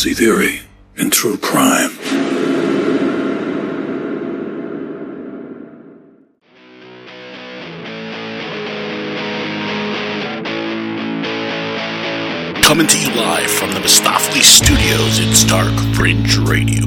Conspiracy theory, and true crime. Coming to you live from the Mistopheles Studios, it's Dark Fringe Radio.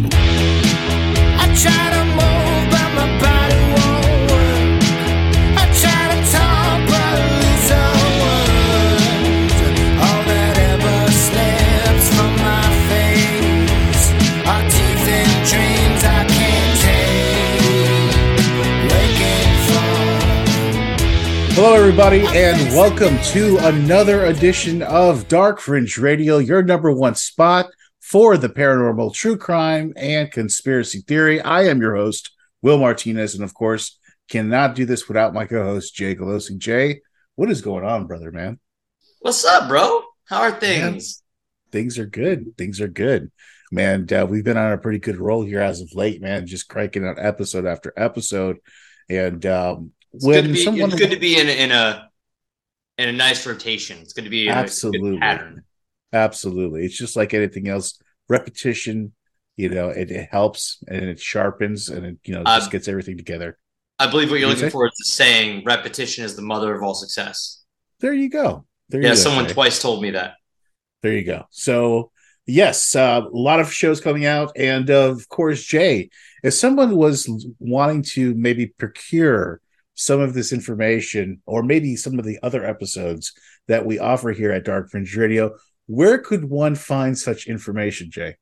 Hello, everybody, and welcome to another edition of Dark Fringe Radio, your number one spot for the paranormal, true crime, and conspiracy theory. I am your host, Will Martinez, and of course, cannot do this without my co-host Jay Galosing. Jay, what is going on, brother, man? What's up, bro? How are things? Things are good. Things are good, man. Uh, we've been on a pretty good roll here as of late, man. Just cranking out episode after episode, and um, It's when good to be. someone It's good to be in, in a in a nice rotation. It's going to be Absolutely. pattern. Absolutely. It's just like anything else. Repetition, you know, it, it helps and it sharpens and it, you know, just Um, gets everything together. I believe what you're you looking say? for is the saying "repetition is the mother of all success." There you go. There Yeah, you go. someone Jay. twice told me that. There you go. So, yes, uh, a lot of shows coming out. And uh, of course, Jay, if someone was wanting to maybe procure some of this information or maybe some of the other episodes that we offer here at Dark Fringe Radio, where could one find such information, Jay?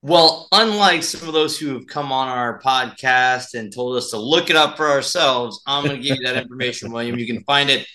Well, unlike some of those who have come on our podcast and told us to look it up for ourselves, I'm going to give you that information, William. You can find it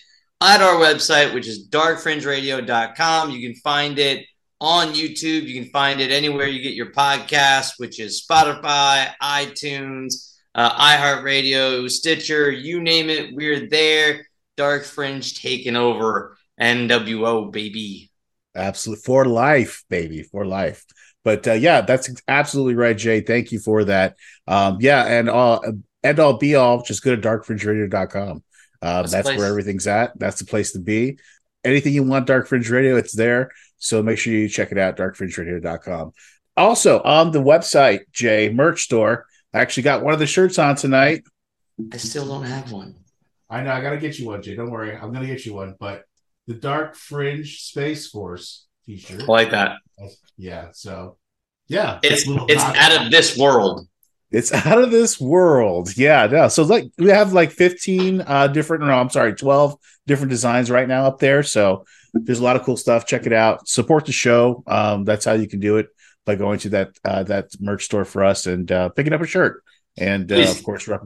at our website, which is darkfringeradio.com. You can find it on YouTube. You can find it anywhere you get your podcast, which is Spotify, iTunes, uh, iHeartRadio, Stitcher, you name it. We're there. Dark Fringe taking over NWO, baby. Absolutely for life, baby, for life. But uh, yeah, that's absolutely right, Jay. Thank you for that. Um, yeah, and all end all be all, just go to darkfringeradio.com. Uh, That's that's where everything's at. That's the place to be. Anything you want, Dark Fringe Radio, it's there. So make sure you check it out, darkfringeradio.com. Also, on the website, Jay, merch store, I actually got one of the shirts on tonight. I still don't have one. I know, I got to get you one, Jay. Don't worry. I'm going to get you one. But the Dark Fringe Space Force t shirt. I like that. Yeah. So, yeah, It's it's knock- out of this world. It's out of this world. Yeah. No. So like we have like 15 uh different. No, I'm sorry, 12 different designs right now up there. So there's a lot of cool stuff. Check it out. Support the show. Um, that's how you can do it by going to that uh that merch store for us and uh picking up a shirt and uh, of course rep-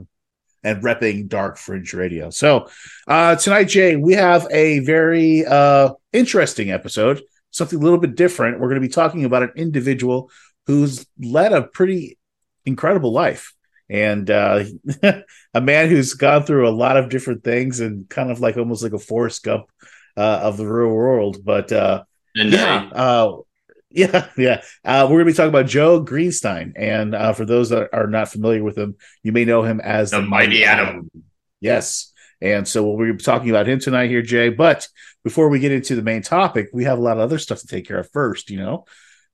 and repping Dark Fringe Radio. So uh tonight, Jay, we have a very uh interesting episode, something a little bit different. We're going to be talking about an individual who's led a pretty incredible life and uh a man who's gone through a lot of different things and kind of like almost like a Forrest Gump uh of the real world but uh yeah uh yeah yeah. Uh we're gonna be talking about joe greenstein and uh for those that are not familiar with him you may know him as The Mighty Atom. yes. And so we'll be talking about him tonight here jay. But before we get into the main topic we have a lot of other stuff to take care of first you know?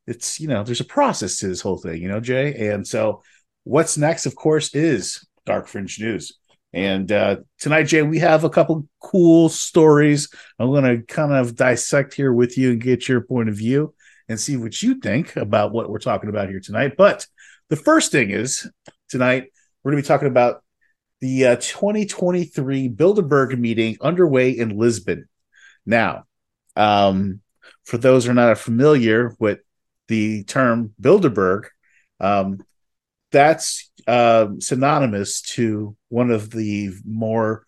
It's you know there's a process to this whole thing you know jay? And so what's next of course is dark fringe news. And uh tonight jay we have a couple cool stories. I'm going to kind of dissect here with you and get your point of view and see what you think about what we're talking about here tonight. But the first thing is tonight we're going to be talking about the uh, 2023 bilderberg meeting underway in lisbon. Now um for those who are not familiar with the term Bilderberg, um, that's uh, synonymous to one of the more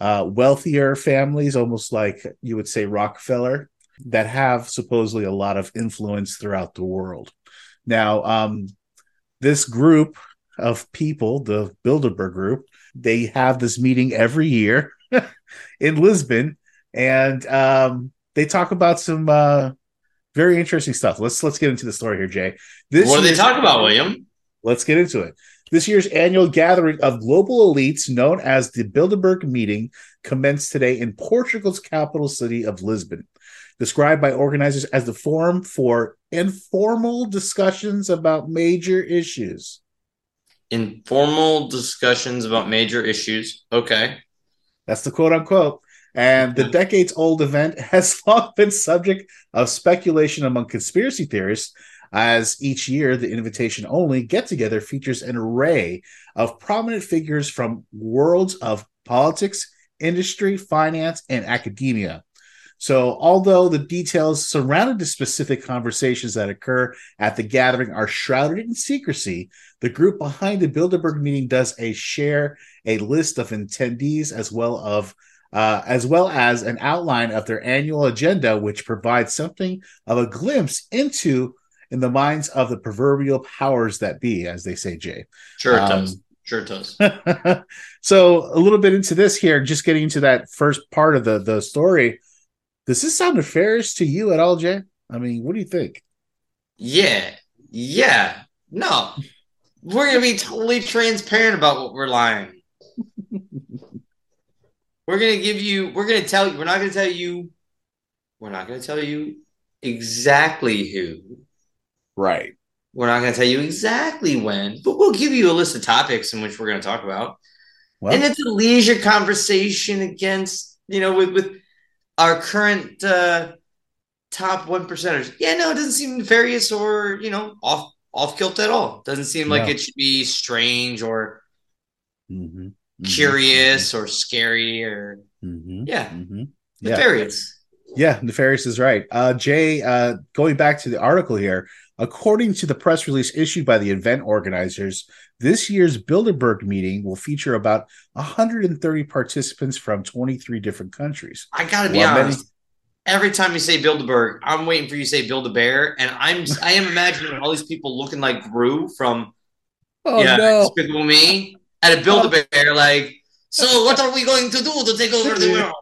uh, wealthier families, almost like you would say Rockefeller, that have supposedly a lot of influence throughout the world. Now, um, this group of people, the Bilderberg group, they have this meeting every year in Lisbon, and um, they talk about some uh, very interesting stuff. Let's let's get into the story here, Jay. This what do they talk about, William? Let's get into it. This year's annual gathering of global elites, known as the Bilderberg Meeting, commenced today in Portugal's capital city of Lisbon. Described by organizers as the forum for informal discussions about major issues. Informal discussions about major issues. Okay. That's the quote unquote. And the decades old event has long been subject of speculation among conspiracy theorists, as each year the invitation only get together features an array of prominent figures from worlds of politics, industry, finance, and academia. So, although the details surrounding the specific conversations that occur at the gathering are shrouded in secrecy, the group behind the Bilderberg meeting does a share a list of attendees as well of uh, as well as an outline of their annual agenda, which provides something of a glimpse into in the minds of the proverbial powers that be, as they say, Jay. Sure it Um, does. Sure it does. so a little bit into this here, just getting into that first part of the the story. Does this sound nefarious to you at all, Jay? I mean, what do you think? Yeah. Yeah. No. We're gonna be totally transparent about what we're lying. we're gonna give you we're gonna tell you we're not gonna tell you we're not gonna tell you exactly who. Right. We're not gonna tell you exactly when, but we'll give you a list of topics in which we're gonna talk about. Well, and it's a leisure conversation against you know with with our current uh top one percenters yeah no it doesn't seem nefarious or you know off off kilt at all doesn't seem like it should be strange or mhm, mhm, curious or scary or mhm, yeah mhm. Yeah. nefarious Yeah, Nefarious is right. Uh, Jay, uh, going back to the article here, according to the press release issued by the event organizers, this year's Bilderberg meeting will feature about 130 participants from 23 different countries. i gotta be Well, many- honest every time you say Bilderberg, i'm waiting for you to say build a bear and i'm i am imagining all these people looking like gru from Oh yeah, no! Despicable Me at a Build a Bear. Like, so what are we going to do to take over the world?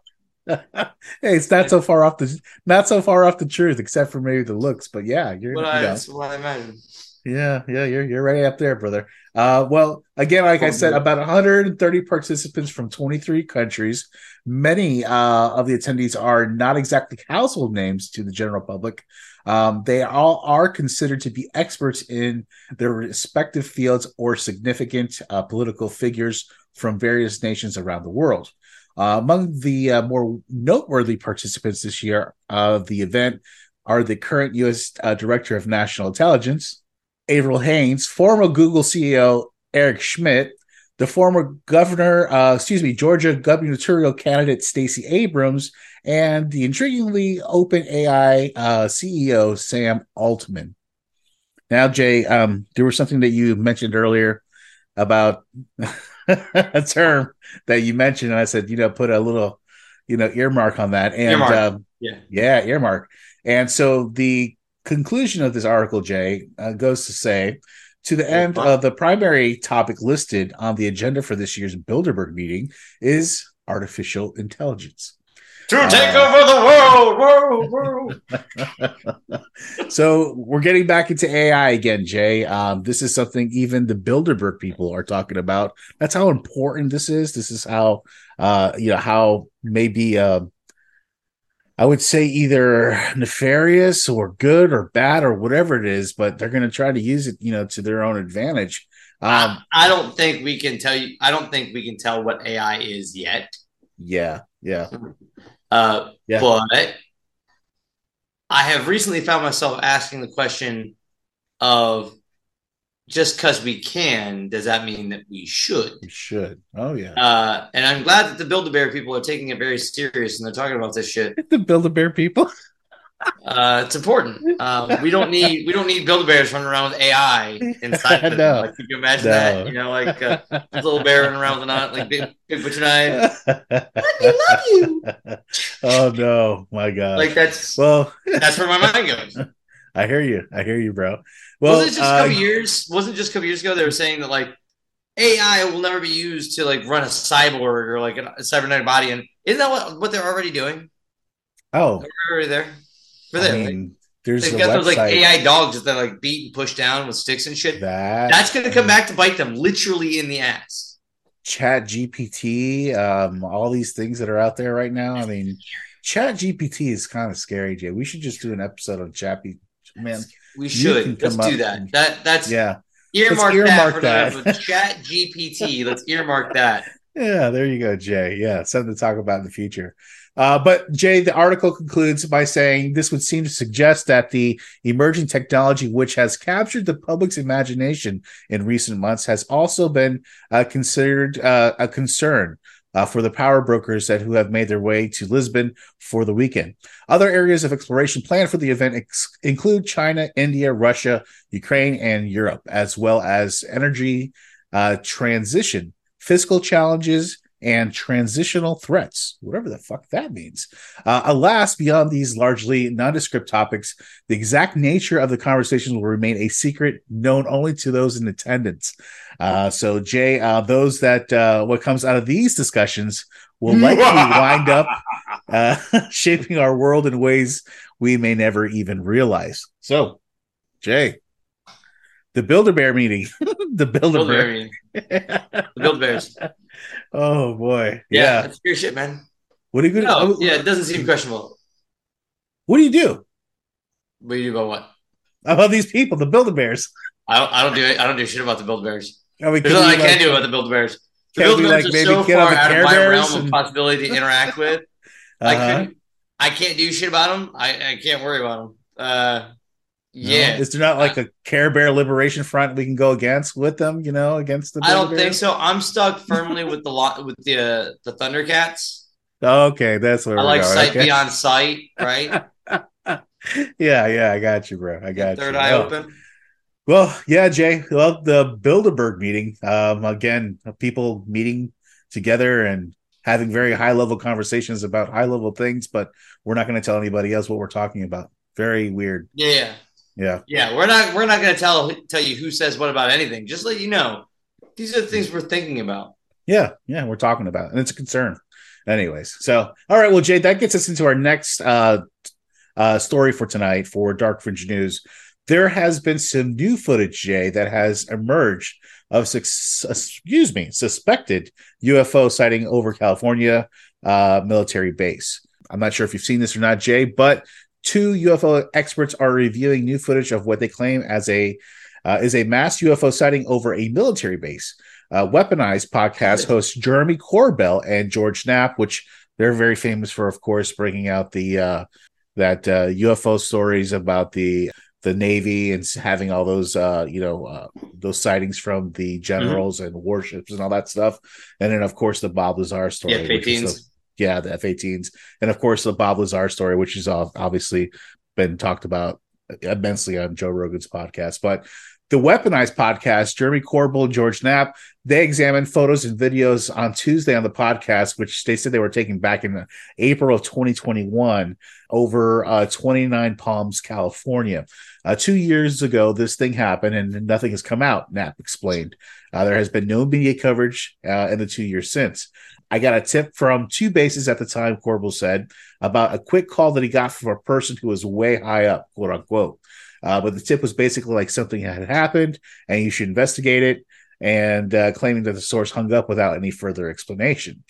hey, it's not so far off the not so far off the truth, except for maybe the looks. But yeah, you're What you that's what I imagine. Yeah, yeah, you're you're right up there, brother. Uh, well, again, like I said, about 130 participants from 23 countries. Many uh, of the attendees are not exactly household names to the general public. Um, they all are considered to be experts in their respective fields or significant uh, political figures from various nations around the world. Uh, among the uh, more noteworthy participants this year of the event are the current U.S. Uh, Director of National Intelligence, Avril Haines, former Google CEO Eric Schmidt, the former governor, uh, excuse me, Georgia gubernatorial candidate Stacey Abrams, and the intriguingly open AI uh, CEO Sam Altman. Now, Jay, um, there was something that you mentioned earlier about a term that you mentioned, and I said, you know, put a little, you know, earmark on that, and Earmark. um, Yeah. yeah, earmark. And so the conclusion of this article, Jay, uh, goes to say to the end of the primary topic listed on the agenda for this year's Bilderberg meeting is artificial intelligence. To Uh, take over the world, world, world. So we're getting back into AI again, Jay. Um, this is something even the Bilderberg people are talking about. That's how important this is. This is how, uh, you know, how maybe, uh, I would say either nefarious or good or bad or whatever it is, but they're going to try to use it, you know, to their own advantage. Um, I, I don't think we can tell you. I don't think we can tell what AI is yet. yeah, yeah, Uh, Yeah. But I have recently found myself asking the question of just because we can, does that mean that we should? we should. Oh yeah, Uh, and I'm glad that the Build a Bear people are taking it very serious and they're talking about this shit. the Build a Bear people. Uh, it's important. Um, we don't need we don't need Build Bears running around with AI inside. of them. No. Like, could you imagine No. that? You know, like uh, this little bear running around with a knot, like big, big butcher knife. love you. oh no, my God. Like that's well, that's where my mind goes. I hear you. I hear you, bro. Well, wasn't it just a uh, couple years? Wasn't it just a couple years ago they were saying that like AI will never be used to like run a cyborg or like a cybernetic body, and isn't that what, what they're already doing? oh, They're already there. They're I mean, there's They've got those like AI dogs that like beat and push down with sticks and shit. that That's going to come back to bite them literally in the ass. Chat GPT, um, all these things that are out there right now. I mean, Chat GPT is kind of scary, Jay. We should just do an episode on Chat GPT. Man, We should. Let's do that. and- That that's yeah, earmark, Let's earmark that for that. that. Chat GPT. Let's earmark that. yeah, there you go, Jay. Yeah, something to talk about in the future. Uh, but Jay, the article concludes by saying this would seem to suggest that the emerging technology, which has captured the public's imagination in recent months, has also been uh, considered uh, a concern uh, for the power brokers that who have made their way to Lisbon for the weekend. Other areas of exploration planned for the event ex- include China, India, Russia, Ukraine, and Europe, as well as energy uh, transition, fiscal challenges, and transitional threats, whatever the fuck that means. Uh, alas, beyond these largely nondescript topics, the exact nature of the conversations will remain a secret known only to those in attendance. Uh, so, Jay, uh, those that uh, what comes out of these discussions will likely wind up uh, shaping our world in ways we may never even realize. So, Jay, the Builder Bear meeting, the Builder Build Bear. The Build Bears. oh boy, Yeah, yeah. that's your shit, man. What are you gonna? No, yeah, it doesn't seem questionable. What do you do What do you do about what? about these people, the Build Bears? I don't. I don't do. it. I don't do shit about the Build Bears. I mean, There's nothing I can do about the Build Bears. The Build Bears like, are maybe so far out of my realm of possibility to interact with. I Uh-huh. couldn't. I can't do shit about them. I, I can't worry about them. Uh, Yeah, Is there not like a Care Bear Liberation Front we can go against with them? You know, against the. I don't Builder think so. I'm stuck firmly with the lot with the uh, the Thundercats. Okay, that's where I like going. sight okay. beyond sight. Right, yeah, yeah, I got you, bro. I got third you. eye Well, open. Well, yeah, Jay. Well, the Bilderberg meeting. Um, again, people meeting together and having very high level conversations about high level things, but we're not going to tell anybody else what we're talking about. Very weird. Yeah, yeah, Yeah. We're not we're not gonna tell tell you who says what about anything. Just let you know these are the things we're thinking about. Yeah, yeah, we're talking about, it, and it's a concern. Anyways, so all right, well, Jay, that gets us into our next uh, uh, story for tonight for Dark Fringe News. There has been some new footage, Jay, that has emerged of excuse me, suspected UFO sighting over California uh, military base. I'm not sure if you've seen this or not, Jay, but two UFO experts are reviewing new footage of what they claim as a uh, is a mass UFO sighting over a military base. Uh, weaponized podcast hosts Jeremy Corbell and George Knapp, which they're very famous for, of course, bringing out the uh, that uh, UFO stories about the the Navy and having all those uh, you know uh, those sightings from the generals and warships and all that stuff, and then of course the Bob Lazar story, Yeah, which is yeah, the F-18s, and of course the Bob Lazar story, which has ob- obviously been talked about immensely on Joe Rogan's podcast, but the weaponized podcast, Jeremy Corbell and George Knapp, they examined photos and videos on Tuesday on the podcast, which they said they were taken back in April of 2021 over uh, 29 Palms, California. Uh, two years ago, this thing happened and nothing has come out, Knapp explained. Uh, there has been no media coverage uh, in the two years since. I got a tip from two bases at the time, Corbell said, about a quick call that he got from a person who was way high up, quote unquote. Uh, but the tip was basically like something had happened and you should investigate it, and uh, claiming that the source hung up without any further explanation.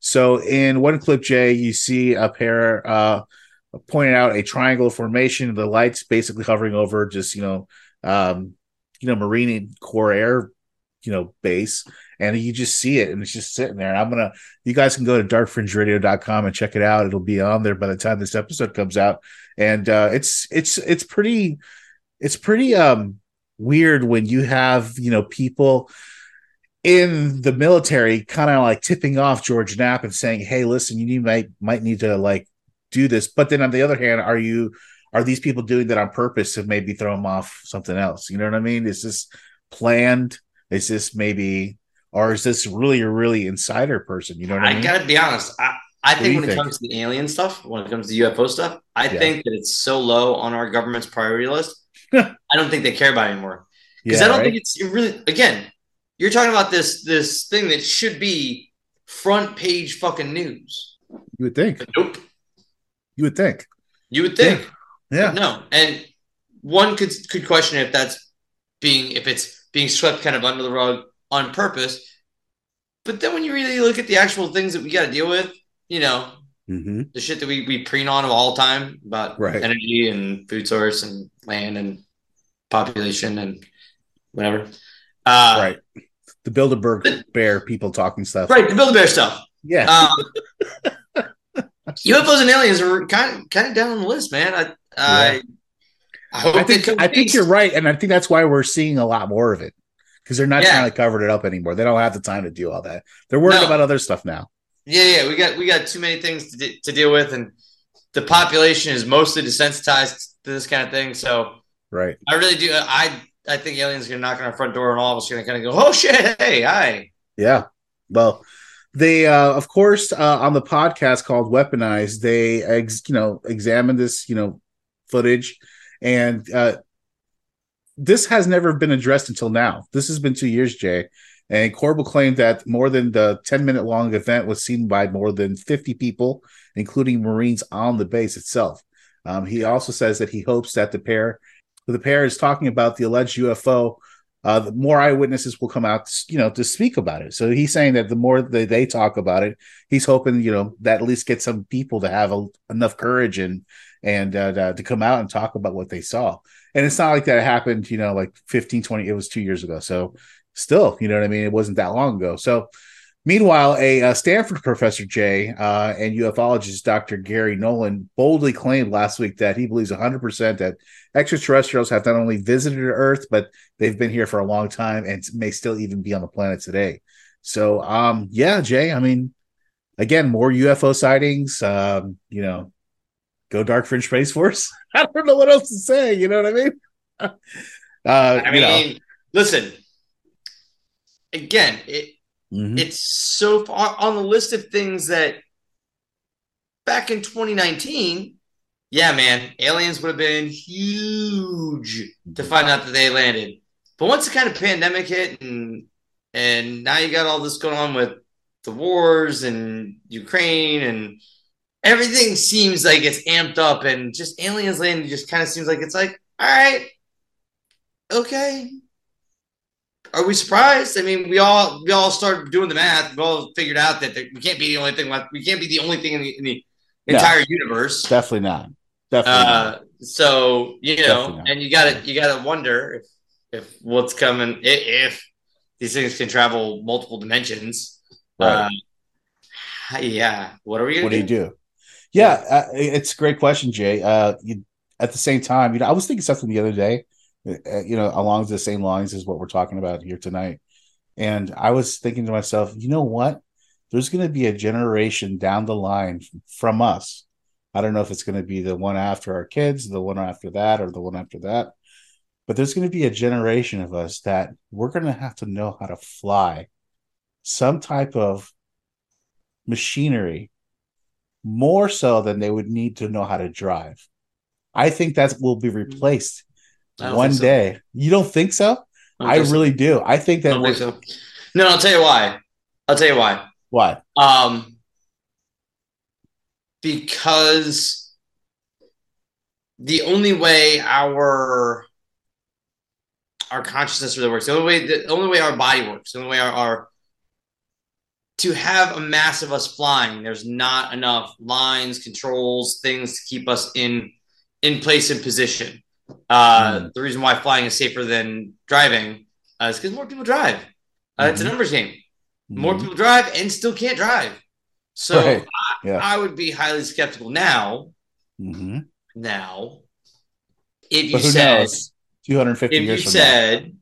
So in one clip, Jay, you see a pair uh, pointing out a triangle formation, the lights basically hovering over just you know, um, you know, Marine Corps Air, you know, base, and you just see it, and it's just sitting there. And I'm gonna, you guys can go to darkfringeradio.com and check it out. It'll be on there by the time this episode comes out, and uh, it's it's it's pretty, it's pretty um weird when you have you know people in the military kind of like tipping off George Knapp and saying, "Hey, listen, you need, might might need to like do this." But then on the other hand, are you are these people doing that on purpose to maybe throw them off something else? You know what I mean? Is this planned? Is this maybe, or is this really a really insider person? You know what I, I mean? I gotta be honest. I, I think when it think? comes to the alien stuff, when it comes to UFO stuff, I Yeah. think that it's so low on our government's priority list. I don't think they care about it anymore. Because Yeah, I don't right? think it's it really again, you're talking about this this thing that should be front page fucking news. you would think. Nope. You would think. You would think. Yeah. No. And one could could question if that's being if it's being swept kind of under the rug on purpose. But then when you really look at the actual things that we got to deal with, you know, hmm the shit that we, we preen on of all time about Right. energy and food source and land and population and whatever. Uh, right. The Bilderberg bear people talking stuff. Right. The Build a Bear stuff. Yeah. Um, UFOs and aliens are kind of, kind of down on the list, man. I, I, I hope I think I think you're right, and I think that's why we're seeing a lot more of it because they're not Yeah. trying to cover it up anymore. They don't have the time to do all that. They're worried No. about other stuff now. Yeah, yeah, we got we got too many things to, de- to deal with, and the population is mostly desensitized to this kind of thing. So Right. I really do. I I think aliens are gonna knock on our front door, and all of us are gonna kind of go, "Oh shit, hey, hi." Yeah. Well, they uh of course uh on the podcast called Weaponized, they ex, you know, examined this, you know, footage and uh this has never been addressed until now. This has been 2 years, Jay. And Corbell claimed that more than the 10 minute long event was seen by more than 50 people, including Marines on the base itself. Um, he also says that he hopes that the pair, the pair is talking about the alleged UFO uh, more eyewitnesses will come out, you know, to speak about it. So he's saying that the more that they talk about it, he's hoping, you know, that at least get some people to have a, enough courage and and uh, to come out and talk about what they saw. And it's not like that happened, you know, like 15, 20, it was two years ago. So still, you know what I mean? It wasn't that long ago. So meanwhile, a, Stanford professor, Jay, uh, and ufologist Dr. Garry Nolan boldly claimed last week that he believes 100% that extraterrestrials have not only visited Earth, but they've been here for a long time and may still even be on the planet today. So, um, yeah, Jay, I mean, again, more UFO sightings, um, you know, go Dark Fringe Space Force. I don't know what else to say. You know what I mean? uh, I you know. mean, listen. Again, it Mhm. it's so far on the list of things that back in 2019, yeah, man, aliens would have been huge to find out that they landed. But once the kind of pandemic hit and and now you got all this going on with the wars and Ukraine and everything seems like it's amped up and just aliens landing just kind of seems like it's like, all right, okay. Are we surprised? I mean, we all we all started doing the math. We all figured out that we can't be the only thing left. We can't be the only thing in the, in the No. entire universe. Definitely not. Definitely not. Uh, so you know, and you got to you got to wonder if if what's coming i- if these things can travel multiple dimensions. Right. Uh, yeah. What are we gonna what do you do? Yeah, uh, it's a great question, Jay. Uh, you, at the same time, you know, I was thinking something the other day, uh, you know, along the same lines as what we're talking about here tonight, and I was thinking to myself, you know what? There's going to be a generation down the line from us. I don't know if it's going to be the one after our kids, the one after that, or the one after that, but there's going to be a generation of us that we're going to have to know how to fly some type of machinery more so than they would need to know how to drive. I think that will be replaced one so. day. You don't think so? don't I think so. really do. I think that think so. No, I'll tell you why. I'll tell you why. Why? Um, because the only way our our consciousness really works, the only way the only way our body works, the only way our, our to have a mass of us flying, there's not enough lines, controls, things to keep us in in place and position. Uh, Mm. The reason why flying is safer than driving uh, is because more people drive. Uh, It's a Mhm. numbers game more Mhm. people drive and still can't drive. So Right. I, Yeah. I would be highly skeptical now. Mhm. Now, if you said, knows? 250 if you years from said,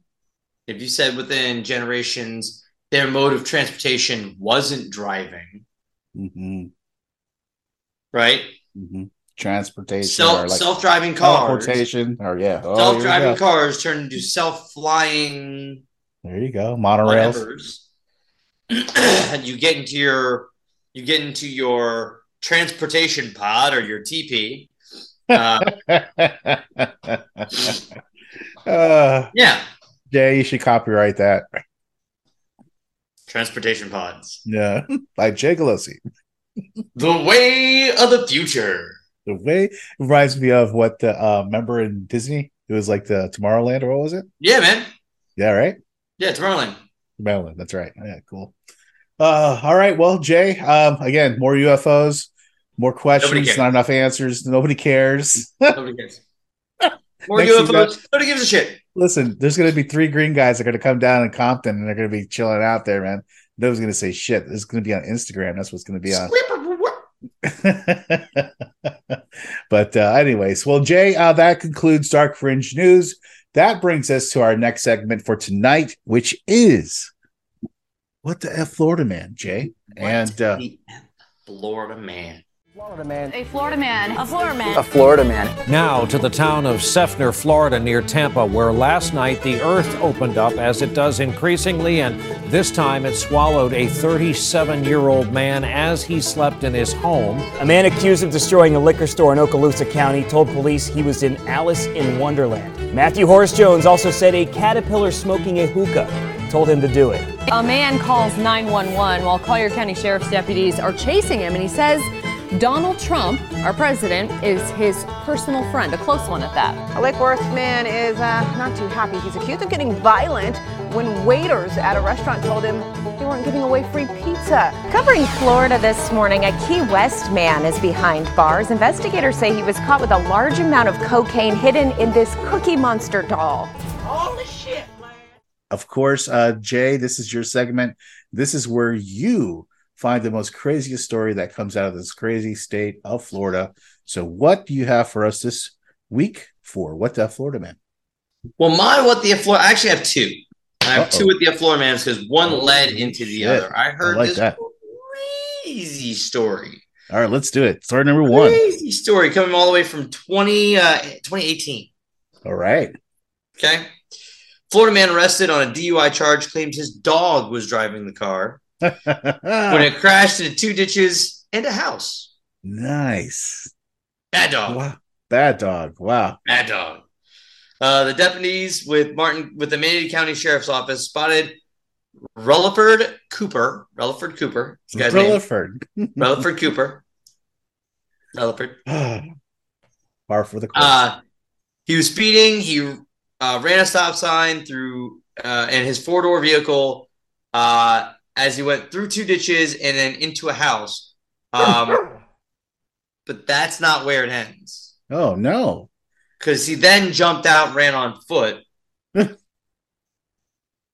if you said within generations their mode of transportation wasn't driving, now. hmm right? hmm transportation Self, like self-driving cars. Transportation. or yeah. Oh, self-driving cars turned into self flying There you go. Monorails. whatevers. you get into your you get into your transportation pod or your TP. Uh, uh, yeah, Jay, you should copyright that. Transportation pods. Yeah, by Jay Galusi. The way of the future. The way it reminds me of what the uh, remember in Disney. It was like the Tomorrowland, or what was it? Yeah, man. Yeah, right. Yeah, Tomorrowland. Tomorrowland. That's right. Yeah, cool. Uh, all right. Well, Jay. Um, again, more UFOs, more questions, not enough answers. Nobody cares. Nobody cares. More Next UFOs. Nobody gives a shit. Listen, there's going to be three green guys that are going to come down in Compton and they're going to be chilling out there, man. Nobody's going to say shit. This is going to be on Instagram. That's what's going to be on. but uh, anyways, well, Jay, uh, that concludes Dark Fringe News. That brings us to our next segment for tonight, which is what the f Florida man, Jay, and uh, The Florida man. Florida man. A Florida man. A Florida man. A Florida man. Now to the town of Seffner, Florida, near Tampa, where last night the earth opened up as it does increasingly, and this time it swallowed a 37 year old man as he slept in his home. A man accused of destroying a liquor store in Okaloosa County told police he was in Alice in Wonderland. Matthew Horace Jones also said a caterpillar smoking a hookah told him to do it. A man calls 911 while Collier County Sheriff's deputies are chasing him, and he says Donald Trump, our president, is his personal friend, a close one at that. A Lake Worth man is uh, not too happy. He's accused of getting violent when waiters at a restaurant told him they weren't giving away free pizza. Covering Florida this morning, a Key West man is behind bars. Investigators say he was caught with a large amount of cocaine hidden in this Cookie Monster doll. Holy shit, man. Of course, uh, Jay, this is your segment. This is where you find the most craziest story that comes out of this crazy state of Florida. So, what do you have for us this week for what the Florida man? Well, my what the Florida. I actually have two. I have Uh-oh. two with the Florida man because one Oh, led into the shit. other. I heard I like this that. crazy story. All right, let's do it. Story number one. Crazy story coming all the way from 20, uh, 2018. All right. Okay. Florida man arrested on a DUI charge claims his dog was driving the car when it crashed into two ditches and a house. nice. Bad dog. Wow. Bad dog. Wow. Bad dog. Uh, the deputies with Martin with the Manatee County Sheriff's Office spotted Rutherford Cooper. Rutherford Cooper. Guy's. Rutherford. Rutherford Cooper. Rutherford. Bar for the course. Uh, he was speeding. He uh, ran a stop sign through uh, in his four door vehicle uh, as he went through two ditches and then into a house. Um, but that's not where it ends oh no. because he then jumped out and ran on foot.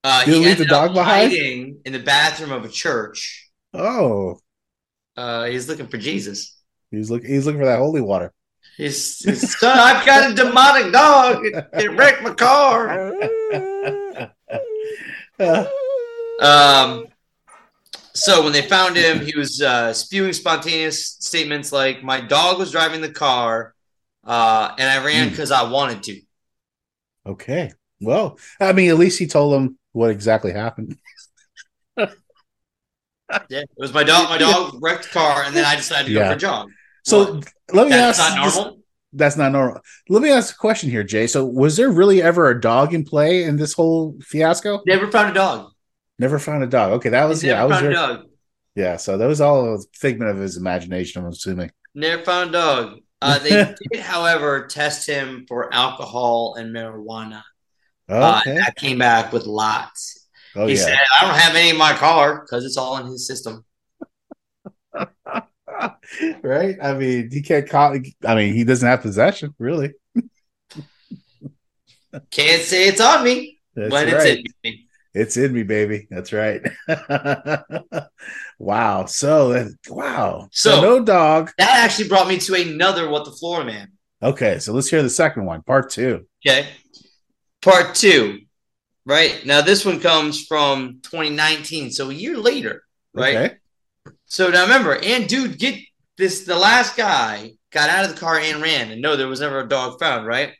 Uh, he leave the dog behind? hiding in the bathroom of a church. Oh. Uh, he's looking for Jesus. He's looking he's looking for that holy water. Son, I've got a demonic dog. It, it wrecked my car. Um, so when they found him, he was uh, spewing spontaneous statements like, "My dog was driving the car, uh, and I ran Hmm. because I wanted to." okay. Well, I mean, at least he told them what exactly happened. Yeah, it was my dog. My dog wrecked the car, and then I decided to go for a jog. So Well, let me That's ask not this- normal. that's not normal. Let me ask a question here, Jay. So was there really ever a dog in play in this whole fiasco? Never found a dog. Never found a dog. Okay, that was yeah, I was a dog. yeah. So that was all a figment of his imagination. I'm assuming. Never found a dog. Uh, they did, however, test him for alcohol and marijuana. Uh, Okay. and that came back with lots. oh he yeah. said, "I don't have any in my car because it's all in his system." right. I mean, he can't call. I mean, he doesn't have possession, really. Can't say it's on me That's when it's in me. It's in me, baby. That's right. wow. So, wow. So, So- no dog. That actually brought me to another what the floor man. Okay. So let's hear the second one, part two. Okay. Part two. Right. Now this one comes from 2019, so a year later. Right. Okay. So now remember, and dude, get this the last guy got out of the car and ran, and no, there was never a dog found. Right,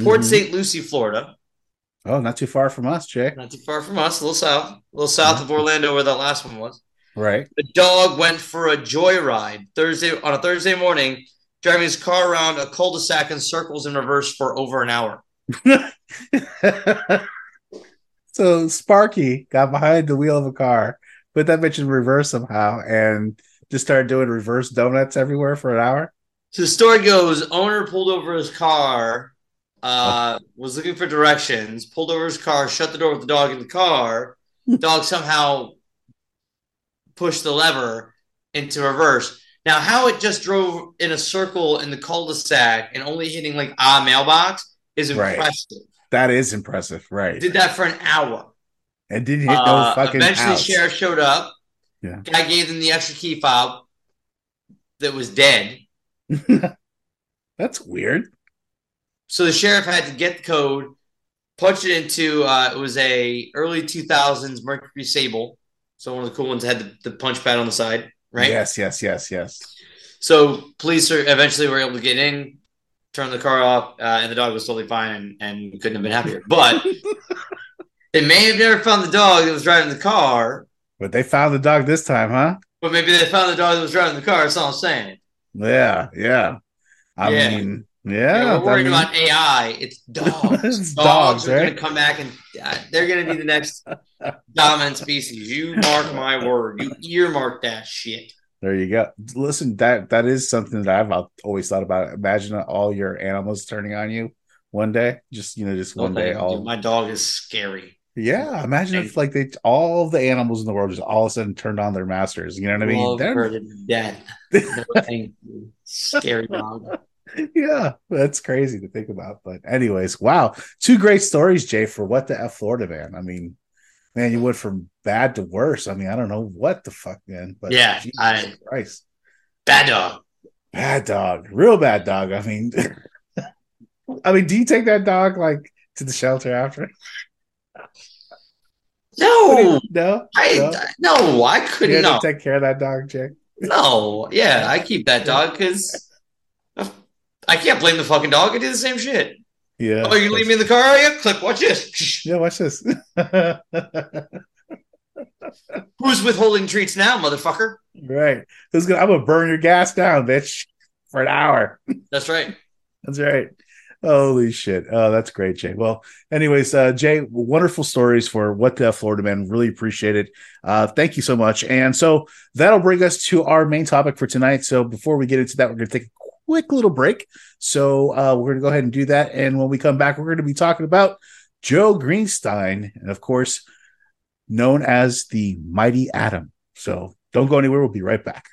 Port Mhm. St. Lucie, Florida, Oh, not too far from us, Jay. not too far from us, a little south, a little south of Orlando, where that last one was. Right. The dog went for a joyride Thursday on a Thursday morning, driving his car around a cul-de-sac in circles in reverse for over an hour. so Sparky got behind the wheel of a car, put that bitch in reverse somehow, and just started doing reverse donuts everywhere for an hour. So the story goes: owner pulled over his car, uh, was looking for directions, pulled over his car, shut the door with the dog in the car. dog somehow pushed the lever into reverse. Now, how it just drove in a circle in the cul-de-sac and only hitting like a mailbox is Right. impressive. That is impressive, right? Did that for an hour. and didn't hit no Uh, fucking eventually, house. sheriff showed up. Yeah. Guy gave them the extra key fob that was dead. That's weird. So the sheriff had to get the code, punch it into. Uh, it was a early two thousands Mercury Sable, so one of the cool ones had the, the punch pad on the side, right? Yes, yes, yes, yes. So police are eventually were able to get in, turn the car off, uh, and the dog was totally fine and, and couldn't have been happier. But they may have never found the dog that was driving the car, But they found the dog this time, huh? but maybe they found the dog that was driving the car. That's all I'm saying. Yeah, yeah. I Yeah. mean, You yeah. know, we're worried I mean, about AI. It's dogs. It's dogs, dogs, are right? going to come back and uh, they're going to be the next dominant species. You mark my word. You earmark that shit. There you go. Listen, that that is something that I've always thought about. Imagine all your animals turning on you one day. Just you know, just one day. Dude, All my dog is scary. yeah. Imagine if like they all the animals in the world just all of a sudden turned on their masters. You know what I mean? Love They're- her to death. No, you. Scary dog. yeah, that's crazy to think about. But anyways, wow, two great stories, Jay, for what the f Florida man. I mean, man, you went from bad to worse. I mean, I don't know what the fuck, man. But Yeah, Jesus I- Christ, Bad dog. bad dog, real bad dog. I mean, I mean, do you take that dog like to the shelter after? No, No, I no. no, I couldn't. to No, take care of that dog, Jay. no, yeah, I keep that dog because I can't blame the fucking dog. I do the same shit. Yeah. Oh, you leave me in the car? Are you? Click. Watch this. Yeah, watch this. Who's withholding treats now, motherfucker? right. Who's gonna? I'm gonna burn your gas down, bitch, for an hour. That's right. That's right. Holy shit. Oh, that's great, Jay. Well, anyways, uh, Jay, wonderful stories for what the Florida man. Really appreciate it. Uh, thank you so much. And so that'll bring us to our main topic for tonight. So before we get into that, we're going to take a quick little break. So uh, we're going to go ahead and do that. And when we come back, we're going to be talking about Joe Greenstein, and of course, known as the Mighty Atom. So don't go anywhere. We'll be right back.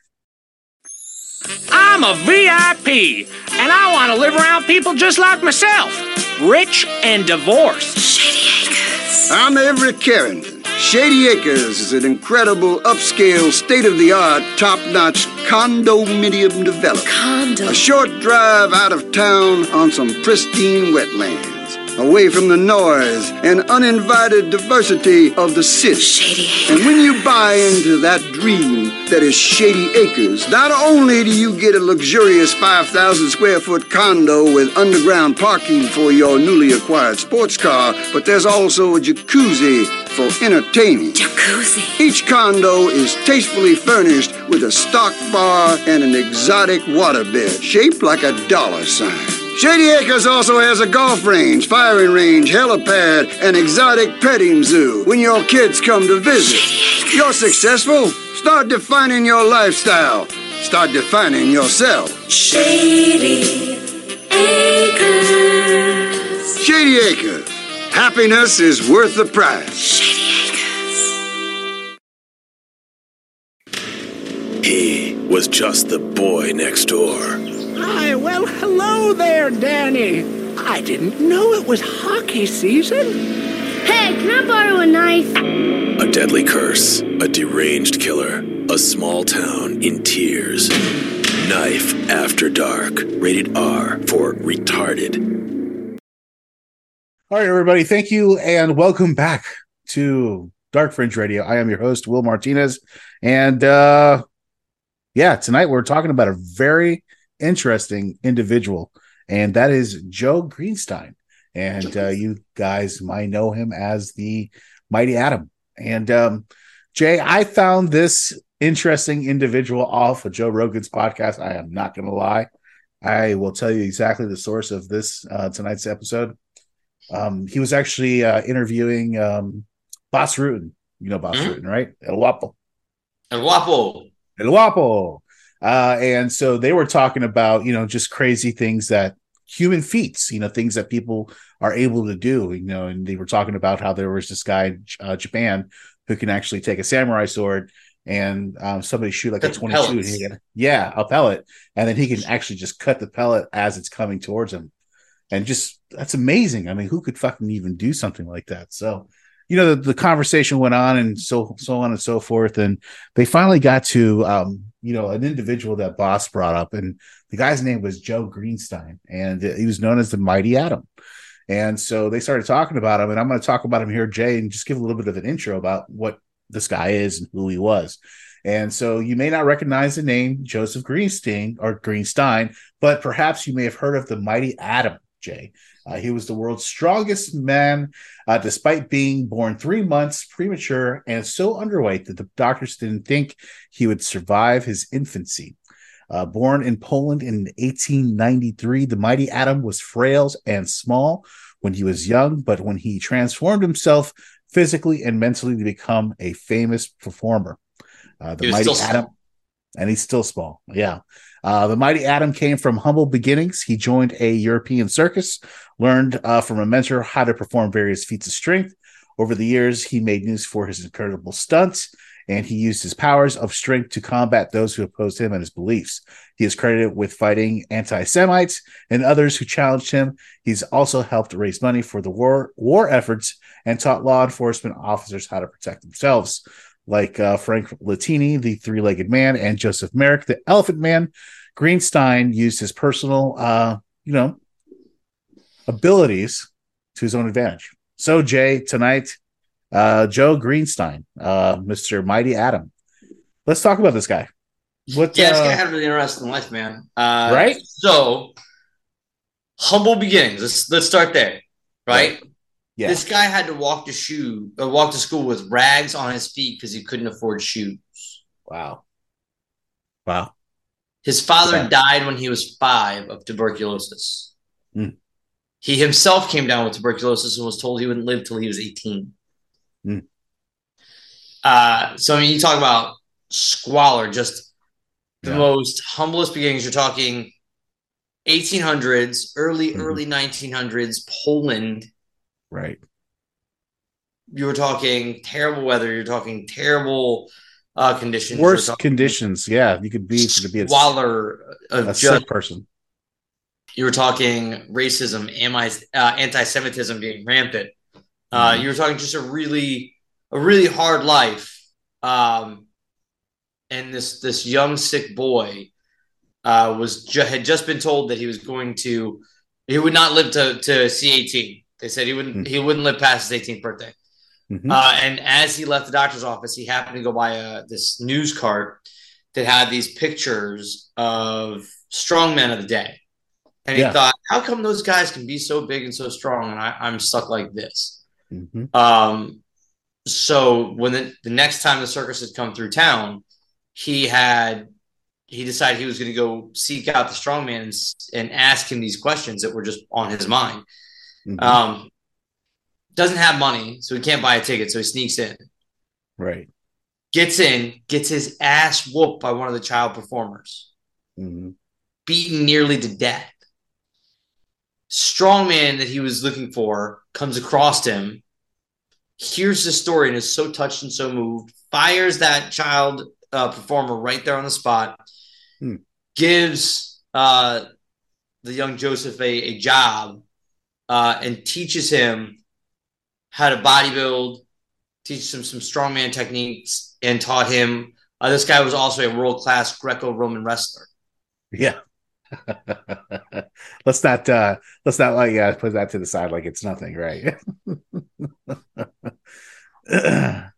I'm a VIP, and I want to live around people just like myself, rich and divorced. I'm Everett Carrington. Shady Acres is an incredible, upscale, state of the art, top notch condominium development. A short drive out of town on some pristine wetlands. Away from the noise and uninvited diversity of the city. And when you buy into that dream that is Shady Acres, not only do you get a luxurious 5,000 square foot condo with underground parking for your newly acquired sports car, but there's also a jacuzzi for entertaining. Jacuzzi. Each condo is tastefully furnished with a stock bar and an exotic waterbed shaped like a dollar sign. Shady Acres also has a golf range, firing range, helipad, and exotic petting zoo when your kids come to visit. You're successful? Start defining your lifestyle. Start defining yourself. Shady Acres. Shady Acres. Happiness is worth the price. Shady Acres. He was just the boy next door. Hi, well, hello there, Danny. I didn't know it was hockey season. Hey, can I borrow a knife? A deadly curse, a deranged killer, a small town in tears. Knife After Dark, rated R for retarded. All right, everybody. Thank you and welcome back to Dark Fringe Radio. I am your host, Will Martinez. And uh Yeah, tonight we're talking about a very interesting individual, and that is Joe Greenstein. And uh, you guys might know him as the Mighty Atom. And um, Jay, I found this interesting individual off of Joe Rogan's podcast. I am not going to lie. I will tell you exactly the source of this uh, tonight's episode. Um, he was actually uh, interviewing um, Bas Rutten. You know Bas Mhm. Rutten, right? El Guapo. El Guapo. El Guapo. Uh, and so they were talking about, you know, just crazy things that human feats, you know, things that people are able to do, you know, and they were talking about how there was this guy in uh, Japan who can actually take a samurai sword and um, somebody shoot like a 22 and pellets. he can, yeah, a pellet. And then he can actually just cut the pellet as it's coming towards him. And just, that's amazing. I mean, who could fucking even do something like that? So, you know, the, the conversation went on and so, so on and so forth. And they finally got to, um, you know, an individual that Bas brought up, and the guy's name was Joe Greenstein, and he was known as the Mighty Atom. And so they started talking about him, and I'm going to talk about him here, Jay, and just give a little bit of an intro about what this guy is and who he was. And so you may not recognize the name Joseph Greenstein or Greenstein, but perhaps you may have heard of the Mighty Atom, Jay. Uh, he was the world's strongest man, uh, despite being born three months premature and so underweight that the doctors didn't think he would survive his infancy. Uh, born in Poland in 1893, the mighty Atom was frail and small when he was young, but when he transformed himself physically and mentally to become a famous performer, uh, the mighty small. and he's still small. Yeah. Uh, the mighty Atom came from humble beginnings. He joined a European circus, learned uh, from a mentor how to perform various feats of strength. Over the years, he made news for his incredible stunts, and he used his powers of strength to combat those who opposed him and his beliefs. He is credited with fighting anti Semites and others who challenged him. He's also helped raise money for the war, war efforts and taught law enforcement officers how to protect themselves like uh, Frank Lentini, the three legged man, and Joseph Merrick, the elephant man. Greenstein used his personal, uh, you know, abilities to his own advantage. So, Jay, tonight, uh, Joe Greenstein, uh, Mr. Mighty Atom. Let's talk about this guy. What, Yeah, this uh, guy had a really interesting life, man. Uh, Right? So, humble beginnings. Let's let's start there. Right. Yeah. This guy had to walk to shoe, uh, walk to school with rags on his feet because he couldn't afford shoes. Wow. Wow. His father Yeah. died when he was five of tuberculosis. Mm. He himself came down with tuberculosis and was told he wouldn't live till he was 18. Mm. Uh, so, I mean, you talk about squalor, just the Yeah. most humblest beginnings. You're talking 1800s, early, Mhm. early 1900s, Poland. Right. You were talking terrible weather. You're talking terrible uh, conditions. Worse conditions. Yeah. You could be, you could be a, Squalor of a just sick person. you were talking racism, uh, anti-Semitism being rampant. Uh, Mhm. You were talking just a really, a really hard life. Um, and this this young sick boy uh, was ju- had just been told that he was going to he would not live to to see eighteen. They said he wouldn't he wouldn't live past his 18th birthday. Mhm. Uh, and as he left the doctor's office, he happened to go by a, this news cart that had these pictures of strongmen of the day. And he Yeah. thought, how come those guys can be so big and so strong and I, I'm stuck like this? Mhm. Um, so when the, the next time the circus had come through town, he had he decided he was going to go seek out the strongman and, and ask him these questions that were just on his mind. Mhm. Um, doesn't have money, so he can't buy a ticket, so he sneaks in, right. gets in, gets his ass whooped by one of the child performers, Mhm. beaten nearly to death. Strongman that he was looking for comes across him, hears the story, and is so touched and so moved, fires that child uh, performer right there on the spot, Hmm. gives uh, the young Joseph a, a job, uh, and teaches him how to bodybuild, teaches him some strongman techniques, and taught him. Uh, this guy was also a world class Greco Roman wrestler. Yeah. let's not uh let's not like uh, put that to the side like it's nothing, right?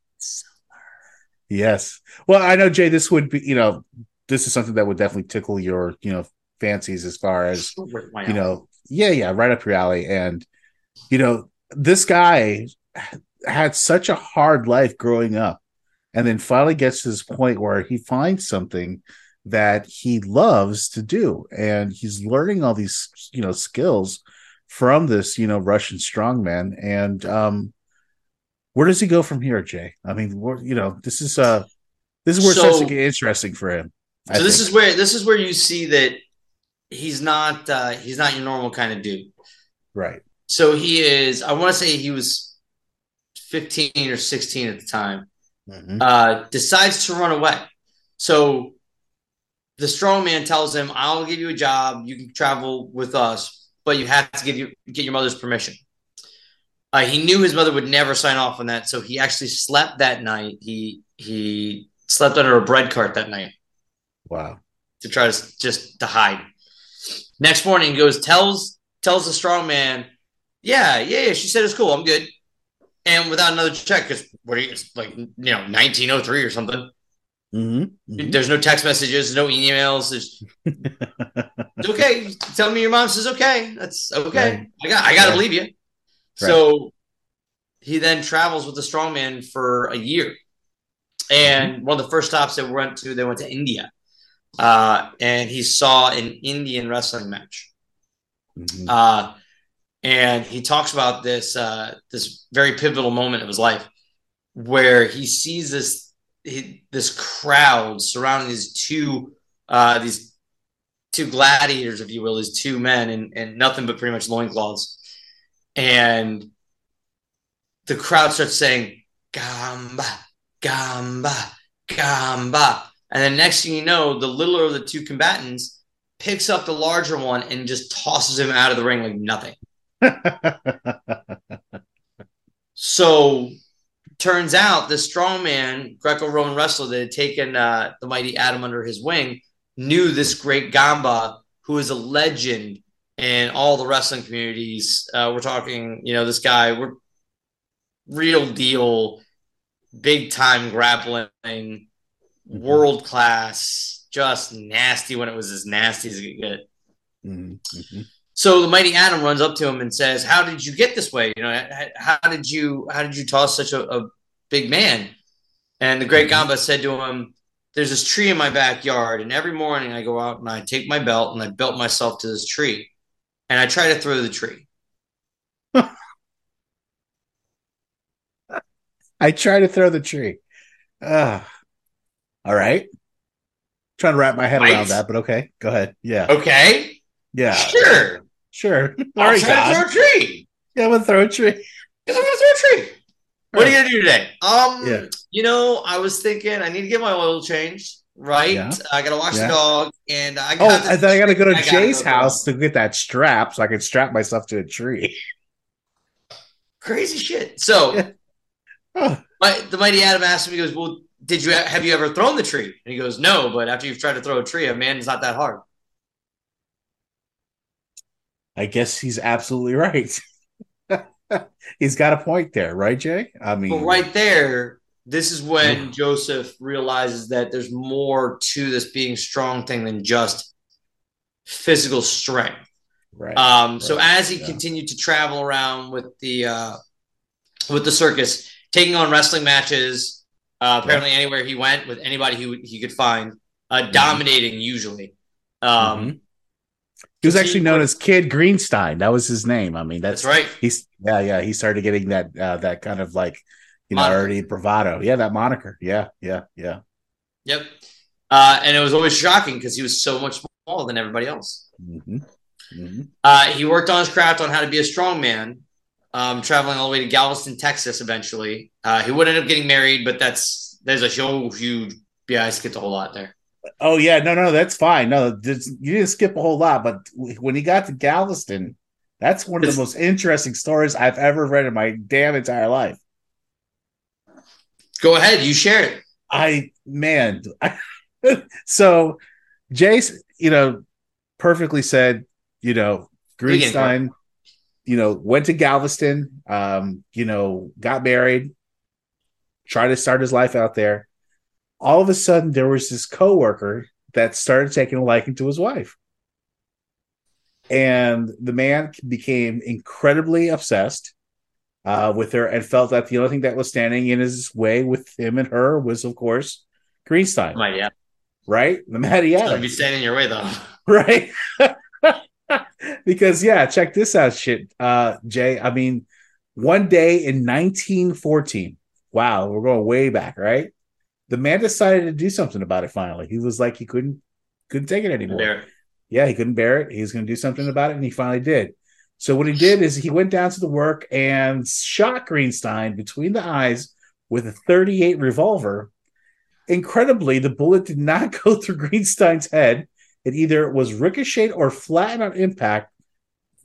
yes. Well, I know Jay, this would be, you know, this is something that would definitely tickle your you know fancies as far as you know yeah yeah right up your alley. And you know this guy had such a hard life growing up and then finally gets to this point where he finds something that he loves to do. And he's learning all these you know skills from this you know russian strongman. And um where does he go from here jay? I mean where, you know this is uh this is where it starts to get interesting for him I So this think. is where this is where you see that he's not uh, he's not your normal kind of dude. right So he is. I want to say he was fifteen or sixteen at the time. Mhm. Uh, decides to run away. So the strong man tells him, "I'll give you a job. You can travel with us, but you have to give you get your mother's permission." Uh, he knew his mother would never sign off on that, so he actually slept that night. He he slept under a bread cart that night wow to try to just to hide. Next morning, he goes tells tells the strong man, "Yeah, yeah, yeah." She said it's cool. I'm good. And without another check, because what are you it's like you know 1903 or something. mm-hmm. There's no text messages, no emails. There's it's okay. Tell me your mom says okay. That's okay. Right. I got I got to Right. believe you. So he then travels with the strongman for a year. And one of the first stops they went to, they went to India. Uh, and he saw an Indian wrestling match. Mm-hmm. Uh, and he talks about this uh, this very pivotal moment of his life where he sees this he, this crowd surrounding these two uh, these two gladiators, if you will, these two men, and, and nothing but pretty much loincloths. And the crowd starts saying, Gamba, Gamba, Gamba. And then next thing you know, the littler of the two combatants picks up the larger one and just tosses him out of the ring like nothing. So turns out the strongman Greco-Roman wrestler that had taken uh, the mighty Atom under his wing knew this great Gamba, who is a legend in all the wrestling communities. Uh, we're talking, you know, this guy, we're real deal, big time grappling, world class, just nasty when it was as nasty as it could get. Mm-hmm. So the mighty Atom runs up to him and says, "How did you get this way? You know, how did you how did you toss such a, a big man?" And the great Gamba said to him, "There's this tree in my backyard, and every morning I go out and I take my belt and I belt myself to this tree, and I try to throw the tree. I try to throw the tree. Ah, all right. Trying to wrap my head Right. around that, but okay, go ahead. Yeah, Okay, yeah, sure. sure. All I'll right, try to throw a tree. Yeah, we'll throw a tree. Guess I'm gonna throw a tree. What are you gonna do today? Um, Yeah. you know, I was thinking I need to get my oil changed. Right, Yeah. I gotta watch Yeah. the dog, and I Oh, got and then I got to go to I Jay's go house to get that strap so I can strap myself to a tree. crazy shit. So, my, the mighty Atom asked me, he goes, "Well, did you have you ever thrown the tree?" And he goes, "No, but after you've tried to throw a tree, a man is not that hard." I guess he's absolutely right. he's got a point there, right, Jay? I mean, But right there, this is when Joseph realizes that there's more to this being strong thing than just physical strength. right. Um, so as he yeah. continued to travel around with the uh, with the circus, taking on wrestling matches, uh, apparently anywhere he went with anybody he he could find, uh, Mm-hmm. dominating usually. Um, He was actually known as Kid Greenstein. That was his name. I mean, that's, That's right. He's yeah, yeah. He started getting that uh, that kind of like you know Moniker. already bravado. Yeah, that moniker. Yeah, yeah, yeah. Yep. Uh, and it was always shocking because he was so much smaller than everybody else. hmm hmm Uh, he worked on his craft on how to be a strong man, um, traveling all the way to Galveston, Texas. Eventually, uh, he would end up getting married, but that's there's a huge, huge. Yeah, I skipped a whole lot there. Oh yeah, no, no, that's fine. No, this, you didn't skip a whole lot, but when he got to Galveston, that's one of the most interesting stories I've ever read in my damn entire life. Go ahead, you share it. I man, so Jace, you know, perfectly said, you know, Greenstein, you know, went to Galveston, um, you know, got married, tried to start his life out there. All of a sudden, there was this coworker that started taking a liking to his wife. And the man became incredibly obsessed uh, with her and felt that the only thing that was standing in his way with him and her was, of course, Greenstein. Right, yeah. Right? The Matty gonna be standing in your way though. right? because yeah, check this out, shit, uh, Jay. I mean, one day in 1914. Wow, we're going way back, right? The man decided to do something about it. Finally, he was like he couldn't couldn't take it anymore. It. Yeah, he couldn't bear it. He was going to do something about it, and he finally did. So what he did is he went down to the work and shot Greenstein between the eyes with a 38 revolver. Incredibly, the bullet did not go through Greenstein's head. It either was ricocheted or flattened on impact,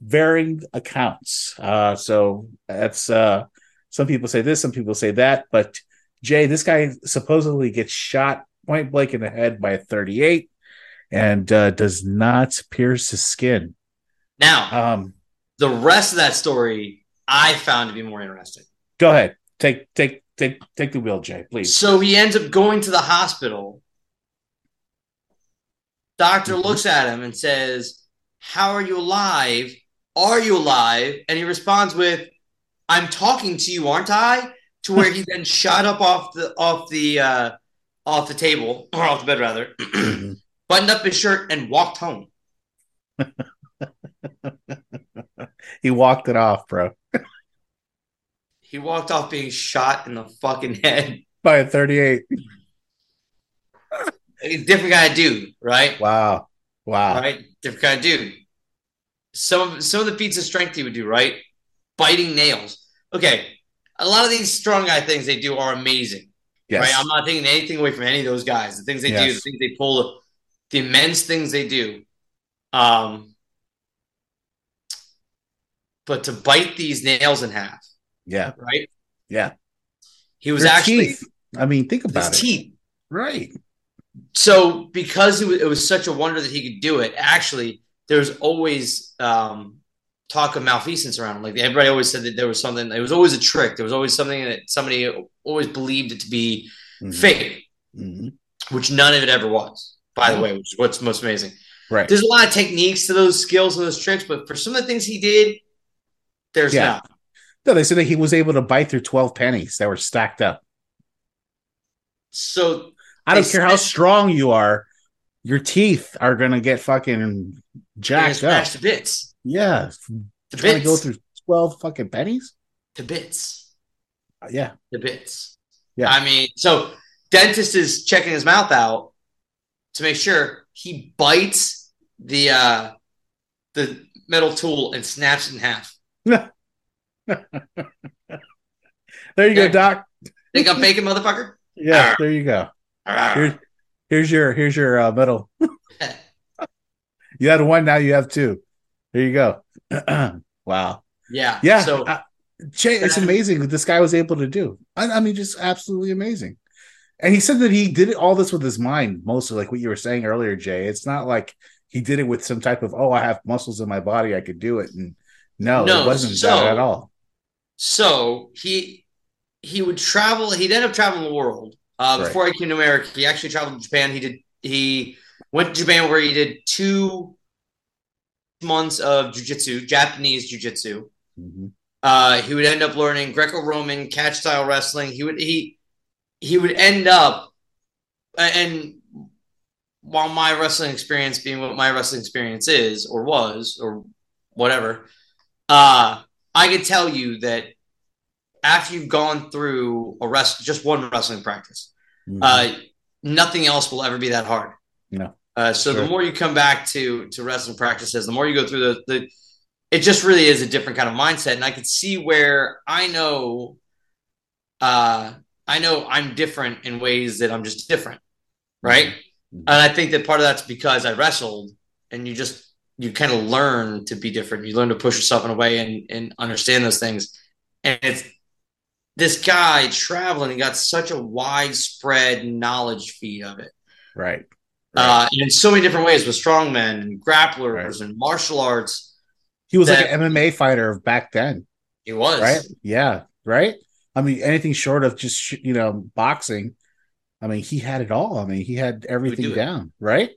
varying accounts. Uh, so that's uh, some people say this, some people say that. But Jay, this guy supposedly gets shot point blank in the head by a 38 and uh, does not pierce his skin. Now, Um, the rest of that story I found to be more interesting. go ahead, take take take take the wheel, Jay, please. So he ends up going to the hospital. Doctor Mm-hmm. looks at him and says, How are you alive? Are you alive? And he responds with, I'm talking to you, aren't I? To where he then shot up off the off the uh off the table, or off the bed rather, buttoned up his shirt and walked home. He walked it off, bro, He walked off being shot in the fucking head. by a 38. A different kind of dude, right? Wow, wow. right? Different kind of dude. Some of some of the feats of strength he would do, right? Biting nails. Okay, a lot of these strong guy things they do are amazing, Yes. right? I'm not taking anything away from any of those guys. The things they do, the things they pull, the immense things they do. Um, but to bite these nails in half, Yeah, right? yeah. He was Their actually teeth. I mean, think about his it. teeth. Right. so because it was, it was such a wonder that he could do it actually there's always um, talk of malfeasance around him like everybody always said that there was something it was always a trick there was always something that somebody always believed it to be Mhm. fake Mhm. which none of it ever was by the way which is what's most amazing Right. there's a lot of techniques to those skills and those tricks but for some of the things he did there's Yeah. not No, they said that he was able to bite through 12 pennies that were stacked up. so I don't care how strong you are, your teeth are going to get fucking jacked up. to bits Yeah. to Trying to go through 12 fucking pennies? to bits Uh, Yeah. the bits. Yeah. I mean, so dentist is checking his mouth out to make sure he bites the uh the metal tool and snaps it in half. There you go, Doc. Think I'm faking, motherfucker? Yeah, there you go. Arr. Here's, here's your here's your uh, medal. you had one, now you have two. There you go. wow. Yeah. Yeah. So uh, Jay, it's amazing what this guy was able to do. I, I mean, just absolutely amazing. And he said that he did all this with his mind, mostly like what you were saying earlier, Jay. It's not like he did it with some type of, oh, I have muscles in my body, I could do it. And no, No, it wasn't so- that at all. so he he would travel. He'd end up traveling the world. Uh, Right. Before he came to America, he actually traveled to Japan. He did. He went to Japan where he did two months of jujitsu, Japanese jujitsu. Mhm. Uh, he would end up learning Greco-Roman catch style wrestling. He would he he would end up and while my wrestling experience being what my wrestling experience is or was or whatever, uh, I can tell you that after you've gone through a rest just one wrestling practice, Mhm. uh, nothing else will ever be that hard. No. Uh, so Sure. the more you come back to to wrestling practices, the more you go through the the it just really is a different kind of mindset. And I can see where I know uh I know I'm different in ways that I'm just different. Right. Mhm. And I think that part of that's because I wrestled and you just you kind of learn to be different. You learn to push yourself in a way and, and understand those things. And it's this guy traveling, he got such a widespread knowledge feed of it Right. Uh, in so many different ways with strongmen and grapplers and martial arts. He was like an MMA fighter of back then, He was right? Yeah. Right. I mean, anything short of just, you know, boxing. I mean, he had it all. I mean, he had everything it. down, right?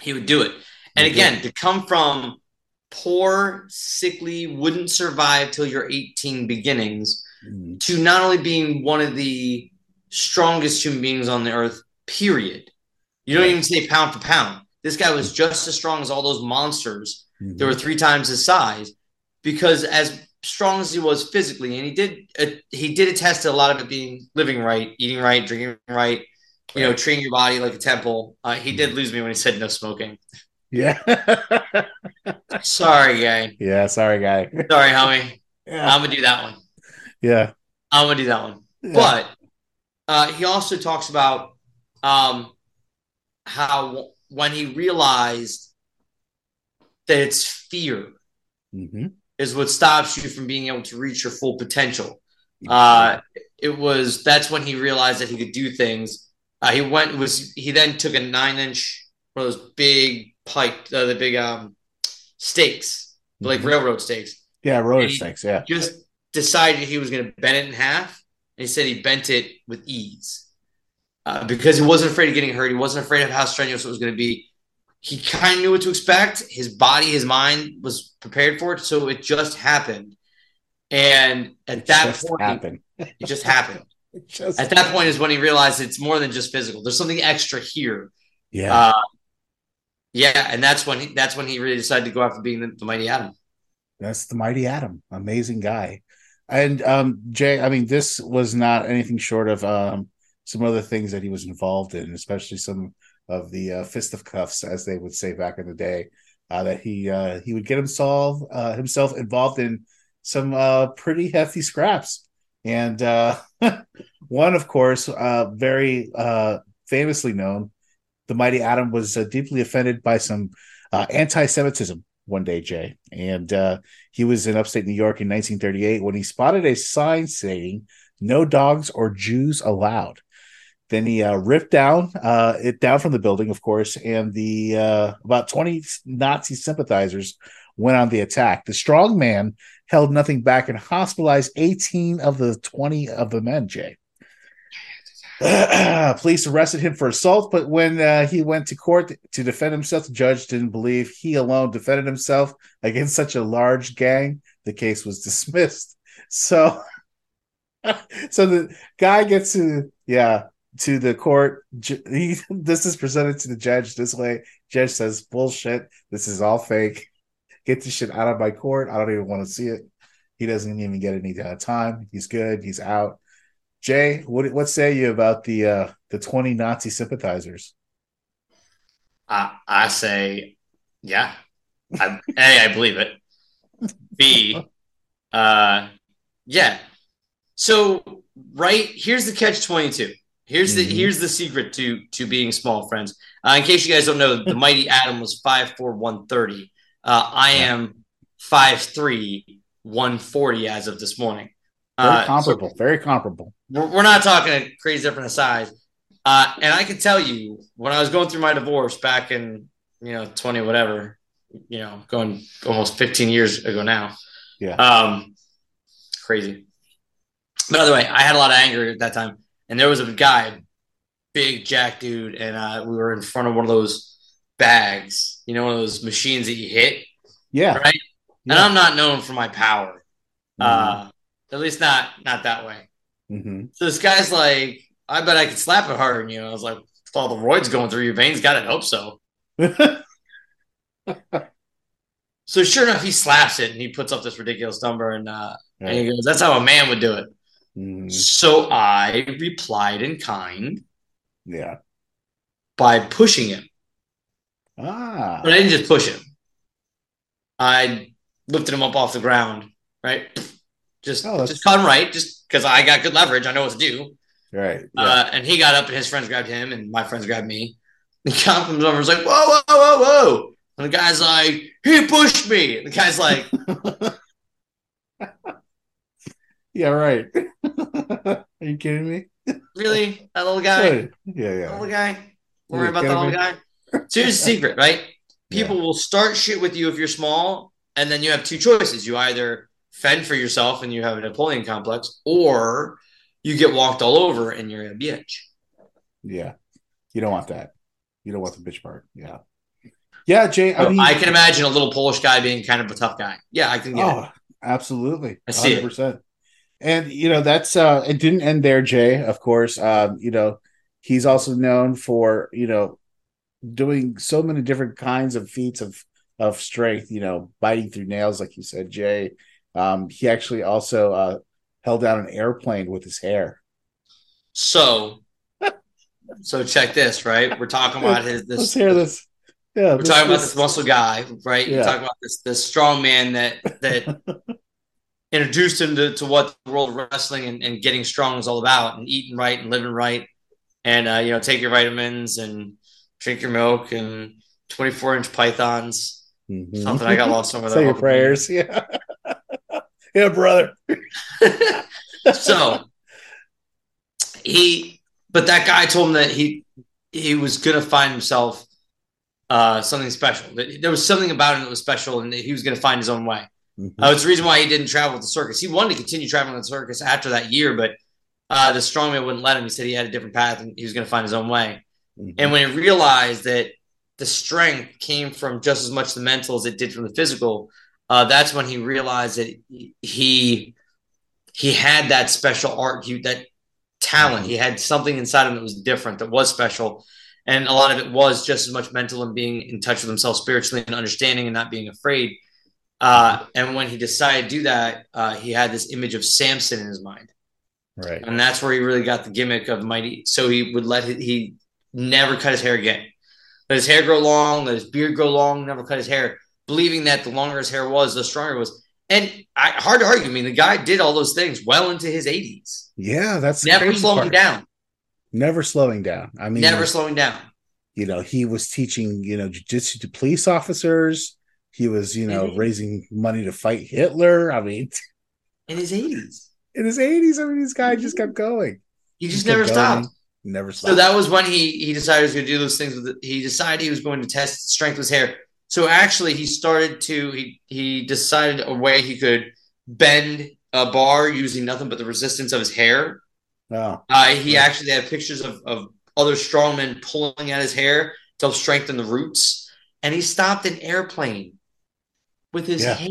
He would do it. And again, to come from poor, sickly, wouldn't survive till you're 18 beginnings Mm-hmm. to not only being one of the strongest human beings on the earth, period. You don't even say pound for pound. This guy was just as strong as all those monsters Mm-hmm. that were three times his size because as strong as he was physically, and he did uh, he did attest to a lot of it being living right, eating right, drinking right, you know, treating your body like a temple. Uh, he did lose me when he said no smoking. Yeah. Sorry, guy. yeah. Sorry, guy. Sorry, homie. Yeah. I'm gonna do that one. Yeah. I'm gonna do that one. Yeah. But uh, he also talks about um, how when he realized that it's fear Mm-hmm. is what stops you from being able to reach your full potential. Uh, it was that's when he realized that he could do things. Uh, he went was he then took a nine inch one of those big pipe uh, the big um stakes like Mhm. railroad stakes. Yeah. railroad stakes. Yeah. Just decided he was going to bend it in half. And he said he bent it with ease uh, because he wasn't afraid of getting hurt. He wasn't afraid of how strenuous it was going to be. He kind of knew what to expect. His body, his mind was prepared for it. So it just happened. And at that just point, happened. it just happened. It just At that point is when he realized it's more than just physical. There's something extra here. Yeah. Uh, yeah, and that's when he, that's when he really decided to go after being the, the mighty Atom. That's the mighty Atom. Amazing guy. And um Jay, I mean, this was not anything short of um some other things that he was involved in, especially some of the uh, cuffs, as they would say back in the day. Uh, that he uh, he would get himself uh, himself involved in some uh, pretty hefty scraps, and uh, one, of course, very famously known, the mighty Atom was deeply offended by some anti-Semitism one day, Jay, and he was in upstate New York in 1938 when he spotted a sign saying "No dogs or Jews allowed." Then he uh, ripped down uh, it down from the building, of course, and the uh, about 20 Nazi sympathizers went on the attack. The strong man held nothing back and hospitalized 18 of the 20 of the men, Jay. Police arrested him for assault, but when uh, he went to court to defend himself, the judge didn't believe he alone defended himself against such a large gang. The case was dismissed. So, so the guy gets to yeah to the court. He, this is presented to the judge this way. Judge says, "Bullshit. This is all fake. Get this shit out of my court. I don't even want to see it." He doesn't even get any uh, time. He's good. He's out. Jay, what what say you about the uh, the twenty Nazi sympathizers? I, I say, yeah. I, a, I believe it. B, uh, yeah. So, right here's the catch twenty two. Here's the Mhm. here's the secret to to being small, friends. Uh, in case you guys don't know, the mighty Atom was 5'4", 130. Uh, I am 5'3", 140 as of this morning. Very Uh, so- comparable. very comparable. we're, we're not talking a crazy different in size. Uh, and I can tell you, when I was going through my divorce back in, you know, 20, whatever, you know, going almost 15 years ago now. Yeah. Um, crazy. By the way, I had a lot of anger at that time. And there was a guy, big jack dude, and uh, we were in front of one of those bags, you know, one of those machines that you hit. Yeah. Right. And I'm not known for my power. Uh, at least not not that way. hmm So this guy's like, I bet I could slap it harder than you. I was like, with all the roids going through your veins, gotta hope so. So sure enough, he slaps it and he puts up this ridiculous number and uh and he goes, That's how a man would do it. Mhm. So I replied in kind Yeah. by pushing him. Ah. But I didn't just push him. I lifted him up off the ground, right? Just Oh, just caught him right, just because I got good leverage. I know what to do. Right. Yeah. Uh, and he got up and his friends grabbed him and my friends grabbed me. The cop comes over and was like, whoa, whoa, whoa, whoa. And the guy's like, he pushed me. And the guy's like, yeah. Right. Are you kidding me? really? That little guy? Yeah. Yeah. That little guy? Worry about the little guy? So here's the secret, right? People will start shit with you if you're small, and then you have two choices. You either fend for yourself and you have a Napoleon complex, or you get walked all over and you're a bitch. Yeah. You don't want that. You don't want the bitch part. Yeah. Yeah, Jay. I mean, I can imagine a little Polish guy being kind of a tough guy. Yeah, I can get Oh, it. absolutely. I see it. 100%. And you know, that's uh it didn't end there, Jay, of course. Um, you know, he's also known for, you know, doing so many different kinds of feats of of strength, you know, biting through nails, like you said, Jay. Um, he actually also uh held down an airplane with his hair. So, so check this, right? We're talking about his this. Let's hear this. Yeah, We're talking about this muscle guy, right? Yeah. We're talking about this this strong man that that introduced him to, to what the world of wrestling and, and getting strong is all about, and eating right and living right, and uh, you know take your vitamins and drink your milk and 24 inch pythons. Mhm. Something I got lost over there. Say your prayers. Yeah. yeah, brother. so he but that guy told him that he he was gonna find himself uh something special there was something about him that was special and that he was gonna find his own way Mm-hmm. uh, it's the reason why he didn't travel with the circus he wanted to continue traveling with the circus after that year but uh the strongman wouldn't let him he said he had a different path and he was gonna find his own way and when he realized that the strength came from just as much the mental as it did from the physical, uh, that's when he realized that he he had that special art, he, that talent. He had something inside him that was different, that was special, and a lot of it was just as much mental and being in touch with himself spiritually and understanding and not being afraid. Uh, and when he decided to do that, uh, he had this image of Samson in his mind Right. and that's where he really got the gimmick of mighty. So he would let it, he never cut his hair again. Let his hair grow long, let his beard grow long, never cut his hair, believing that the longer his hair was, the stronger it was. And I, hard to argue. I mean, the guy did all those things well into his 80s, Yeah, that's never slowing part. down, Never slowing down. I mean, never slowing down. you know, he was teaching, you know, jujitsu to police officers. He was, you know, raising money to fight Hitler. I mean, In his 80s, in his 80s, I mean, this guy just kept going. he just never going, stopped. Never stopped. So that was when he he decided he was going to do those things. With it. He decided he was going to test strength with his hair. So actually, he started to he he decided a way he could bend a bar using nothing but the resistance of his hair. oh, Uh, he actually had pictures of, of other strongmen pulling at his hair to help strengthen the roots, and he stopped an airplane with his Yeah. hair.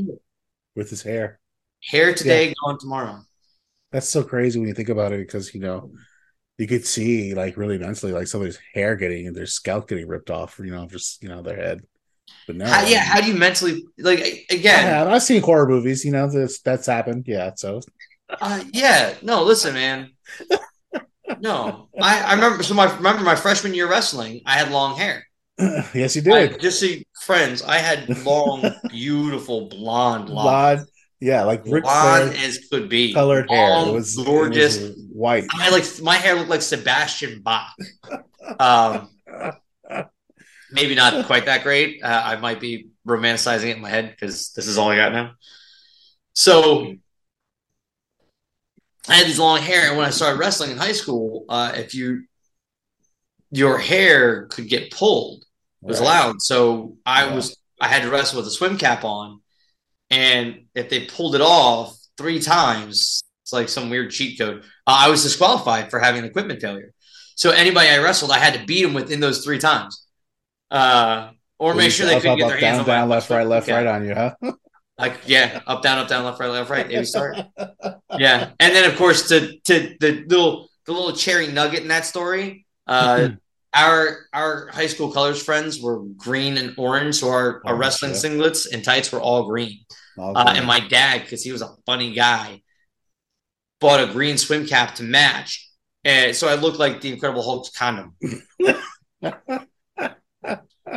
with his hair. Hair today, gone tomorrow. That's so crazy when you think about it because, you know, you could see, like, really mentally, like somebody's hair getting and their scalp getting ripped off, you know, just, you know, their head. But now, How, yeah, how do you mentally like I again? have. I've seen horror movies, you know, this, that's happened. Yeah. So, Uh, yeah, no, listen, man. No, I, I remember. So my remember my freshman year wrestling, I had long hair. yes, you I, did. just see friends, I had long, beautiful blonde, locks. Blonde. Yeah. Like Ric blonde Flair as could be, colored hair. It was it was gorgeous. white. I like my hair looked like Sebastian Bach. Um, maybe not quite that great. Uh, I might be romanticizing it in my head because this is all I got now. So I had these long hair, and when I started wrestling in high school, uh, if you your hair could get pulled, it was Right. allowed. So I Yeah. was I had to wrestle with a swim cap on, and if they pulled it off three times, it's like some weird cheat code. Uh, I was disqualified for having an equipment failure. So anybody I wrestled, I had to beat them within those three times, uh, or make sure they Up, couldn't up, get up, their hands down, on down, left, right, left, right on you, huh? Like yeah, up down, up down, left right, left right. Start. yeah, and then of course to to the little the little cherry nugget in that story. Uh, our our high school colors friends were green and orange, so our, our wrestling yeah. singlets and tights were all green. All Uh, and my dad, because he was a funny guy, bought a green swim cap to match. And so I looked like the Incredible Hulk's condom.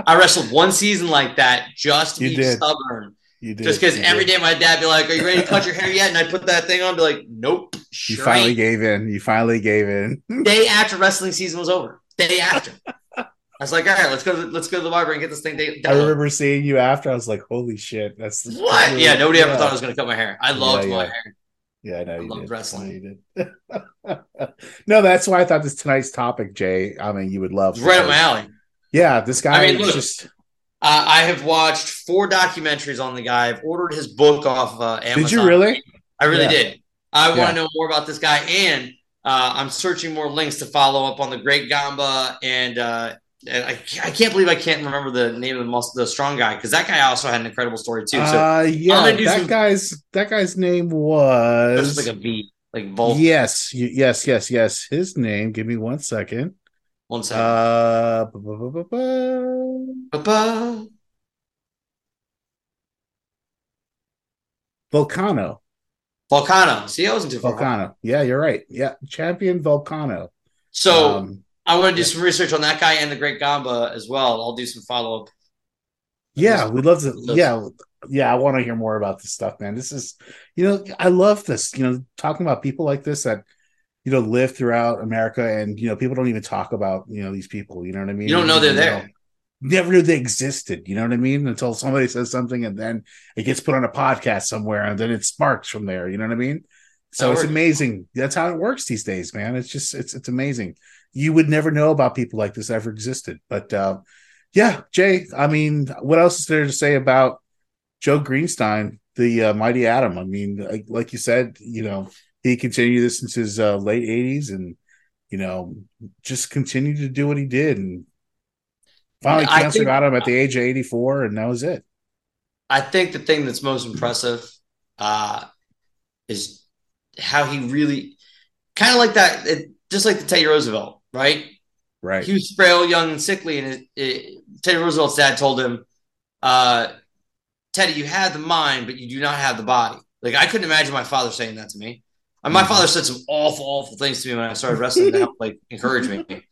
I wrestled one season like that just to You be did. stubborn. You did. Just because every did. day my dad be like, "Are you ready to cut your hair yet?" And I put that thing on, be like, "Nope." You finally ain't." gave in. You finally gave in. Day after wrestling season was over. Day after. I was like, "All right, let's go. To, let's go to the barber and get this thing da- I remember seeing you after. I was like, "Holy shit!" That's What? Yeah, nobody ever thought I was going to cut my hair. I loved Yeah, my hair. Yeah, I know you loved did. wrestling. I you no, that's why I thought this tonight's topic, Jay. I mean, you would love. Right up my alley. Yeah, this guy I mean, look, just. Uh, I have watched four documentaries on the guy. I've ordered his book off uh, Amazon. Did you really? I really Yeah. did. I want Yeah. to know more about this guy. And Uh, I'm searching more links to follow up on the Great Gamba, and uh, and I, I can't believe I can't remember the name of the most the strong guy because that guy also had an incredible story too. So uh, yeah, that some- guy's that guy's name was just like a V, like Volt. Yes, yes, yes, yes. His name. Give me one second. One second. Uh. Volcano. Volcano. See, I wasn't too far. Volcano. Yeah, you're right. Yeah, champion Volcano. So Um, I want to do some research on that guy and the Great Gamba as well. I'll do some follow up. Yeah, we'd love to. Yeah, yeah, I want to hear more about this stuff, man. This is, you know, I love this. You know, talking about people like this that, you know, live throughout America, and you know, people don't even talk about you know these people. You know what I mean? You don't know they're You there. Never knew they existed. You know what I mean? Until somebody says something, and then it gets put on a podcast somewhere, and then it sparks from there. You know what I mean? So That it's works. amazing. That's how it works these days, man. It's just it's it's amazing. You would never know about people like this ever existed. But uh, yeah, Jay. I mean, what else is there to say about Joe Greenstein, the uh, mighty Atom? I mean, like, like you said, you know, he continued this since his uh, late '80s, and you know, just continued to do what he did, and finally, I cancer think- got him at the age of 84, and that was it. I think the thing that's most impressive uh, is how he really kind of like that, it, just like the Teddy Roosevelt, right? Right. He was frail, young, and sickly, and it, it, Teddy Roosevelt's dad told him, uh, "Teddy, you have the mind, but you do not have the body." Like I couldn't imagine my father saying that to me. And my father said some awful, awful things to me when I started wrestling to help like encourage me.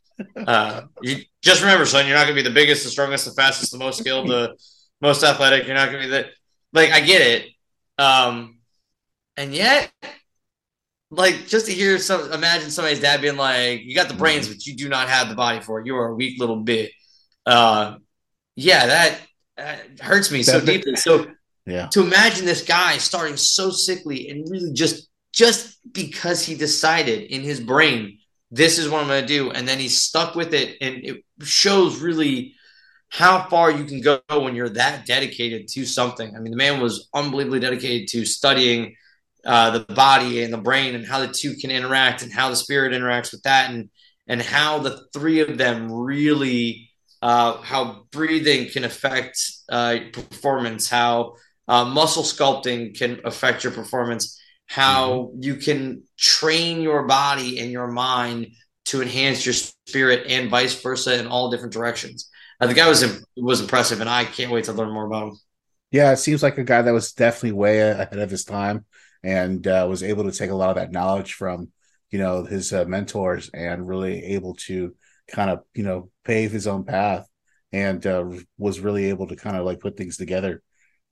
Uh, you just remember, son, you're not going to be the biggest, the strongest, the fastest, the most skilled, the most athletic. You're not going to be the like. I get it, um, and yet, like, just to hear some, imagine somebody's dad being like, "You got the brains, but you do not have the body for it. You are a weak little bit." Uh, yeah, that uh, hurts me so That- that- deeply. So Yeah. to imagine this guy starting so sickly and really just just because he decided in his brain this is what i'm going to do. And then he stuck with it. And it shows really how far you can go when you're that dedicated to something. I mean the man was unbelievably dedicated to studying uh, the body and the brain and how the two can interact and how the spirit interacts with that and and how the three of them really uh, how breathing can affect uh, performance how uh, muscle sculpting can affect your performance how you can train your body and your mind to enhance your spirit and vice versa in all different directions. Uh, the guy was was impressive and i can't wait to learn more about him. Yeah, it seems like a guy that was definitely way ahead of his time and uh, was able to take a lot of that knowledge from, you know, his uh, mentors and really able to kind of, you know, pave his own path and uh, was really able to kind of like put things together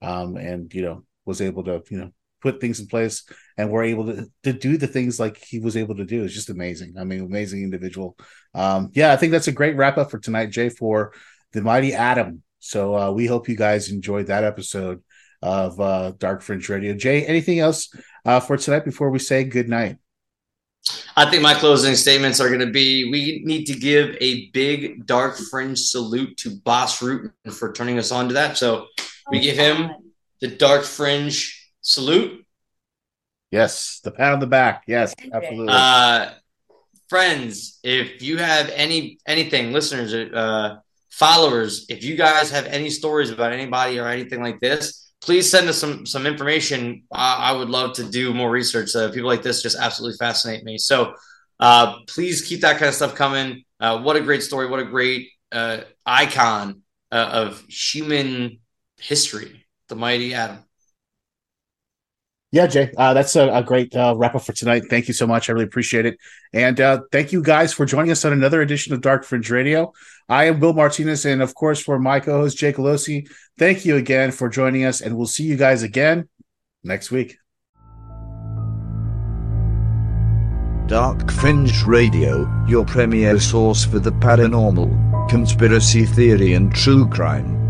um, and, you know, was able to, you know, put things in place and were able to, to do the things like he was able to do. It's just amazing. I mean, amazing individual. Um, yeah, I think that's a great wrap up for tonight, Jay, for the mighty Atom. So uh, we hope you guys enjoyed that episode of uh, Dark Fringe Radio. Jay, anything else uh, for tonight before we say good night? I think my closing statements are going to be we need to give a big dark fringe salute to Bas Rutten for turning us on to that. So we give him the dark fringe salute. Yes, the pat on the back. Yes, absolutely. Uh, friends, if you have any anything, listeners, uh, followers, if you guys have any stories about anybody or anything like this, please send us some some information. I, I would love to do more research. Uh, people like this just absolutely fascinate me. So uh, please keep that kind of stuff coming. Uh, what a great story! What a great uh, icon uh, of human history, the mighty Atom. Yeah, Jay, uh, that's a, a great uh, wrap up for tonight. Thank you so much. I really appreciate it. And uh, thank you guys for joining us on another edition of Dark Fringe Radio. I am Bill Martinez. And of course, for my co host, Jake Alosi, thank you again for joining us. And we'll see you guys again next week. Dark Fringe Radio, your premier source for the paranormal, conspiracy theory, and true crime.